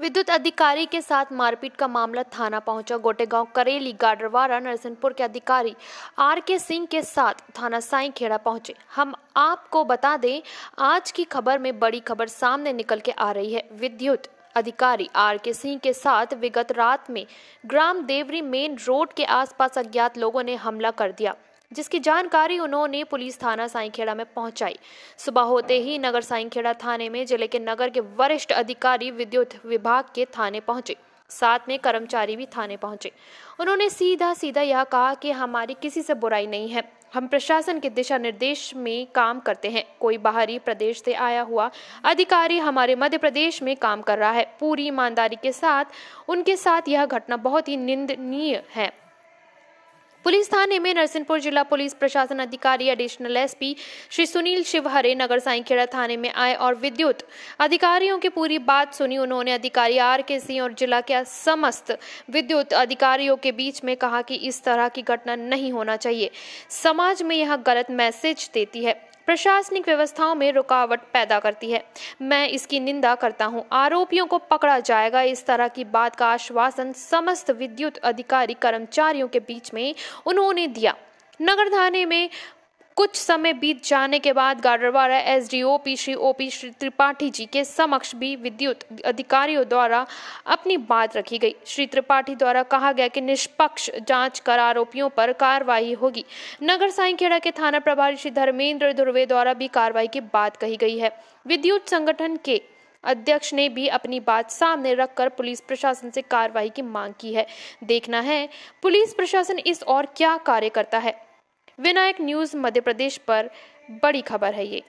विद्युत अधिकारी के साथ मारपीट का मामला थाना पहुँचा। गोटेगांव करेली गाडरवारा नरसिंहपुर के अधिकारी आर के सिंह के साथ थाना साई खेड़ा पहुँचे। हम आपको बता दें, आज की खबर में बड़ी खबर सामने निकल के आ रही है। विद्युत अधिकारी आर के सिंह के साथ विगत रात में ग्राम देवरी मेन रोड के आसपास अज्ञात लोगों ने हमला कर दिया। जिसकी जानकारी उन्होंने पुलिस थाना साईखेड़ा में पहुंचाई। सुबह होते ही नगर साईखेड़ा थाने में ज़िले के नगर के वरिष्ठ अधिकारी विद्युत विभाग के थाने पहुँचे। साथ में कर्मचारी भी थाने पहुँचे। उन्होंने सीधा सीधा यह कहा कि हमारी किसी से बुराई नहीं है। हम प्रशासन के दिशा निर्देश में काम करते हैं। कोई बाहरी प्रदेश से आया हुआ अधिकारी हमारे मध्य प्रदेश में काम कर रहा है। पूरी ईमानदारी के साथ, उनके साथ यह घटना बहुत ही निंदनीय है। पुलिस थाने में नरसिंहपुर जिला पुलिस प्रशासन अधिकारी एडिशनल एसपी श्री सुनील शिवहरे नगर साईखेड़ा थाने में आए और विद्युत अधिकारियों की पूरी बात सुनी। उन्होंने अधिकारी आर के सिंह और जिला के समस्त विद्युत अधिकारियों के बीच में कहा कि इस तरह की घटना नहीं होना चाहिए। समाज में यह गलत मैसेज देती है। प्रशासनिक व्यवस्थाओं में रुकावट पैदा करती है। मैं इसकी निंदा करता हूँ। आरोपियों को पकड़ा जाएगा। इस तरह की बात का आश्वासन समस्त विद्युत अधिकारी कर्मचारियों के बीच में उन्होंने दिया। नगर थाने में कुछ समय बीत जाने के बाद गाडरवाड़ा पी श्री ओपी श्री त्रिपाठी जी के समक्ष भी विद्युत अधिकारियों द्वारा अपनी बात रखी गई। श्री त्रिपाठी द्वारा कहा गया कि निष्पक्ष जाँच कर आरोपियों पर कार्रवाई होगी। नगर साईखेड़ा के थाना प्रभारी श्री धर्मेंद्र ध्रुवे द्वारा भी कार्रवाई की बात कही गई है। विद्युत संगठन के अध्यक्ष ने भी अपनी बात सामने रखकर पुलिस प्रशासन से कार्रवाई की मांग की है। देखना है, पुलिस प्रशासन इस और क्या कार्य करता है। विनायक न्यूज़ मध्य प्रदेश पर बड़ी खबर है ये।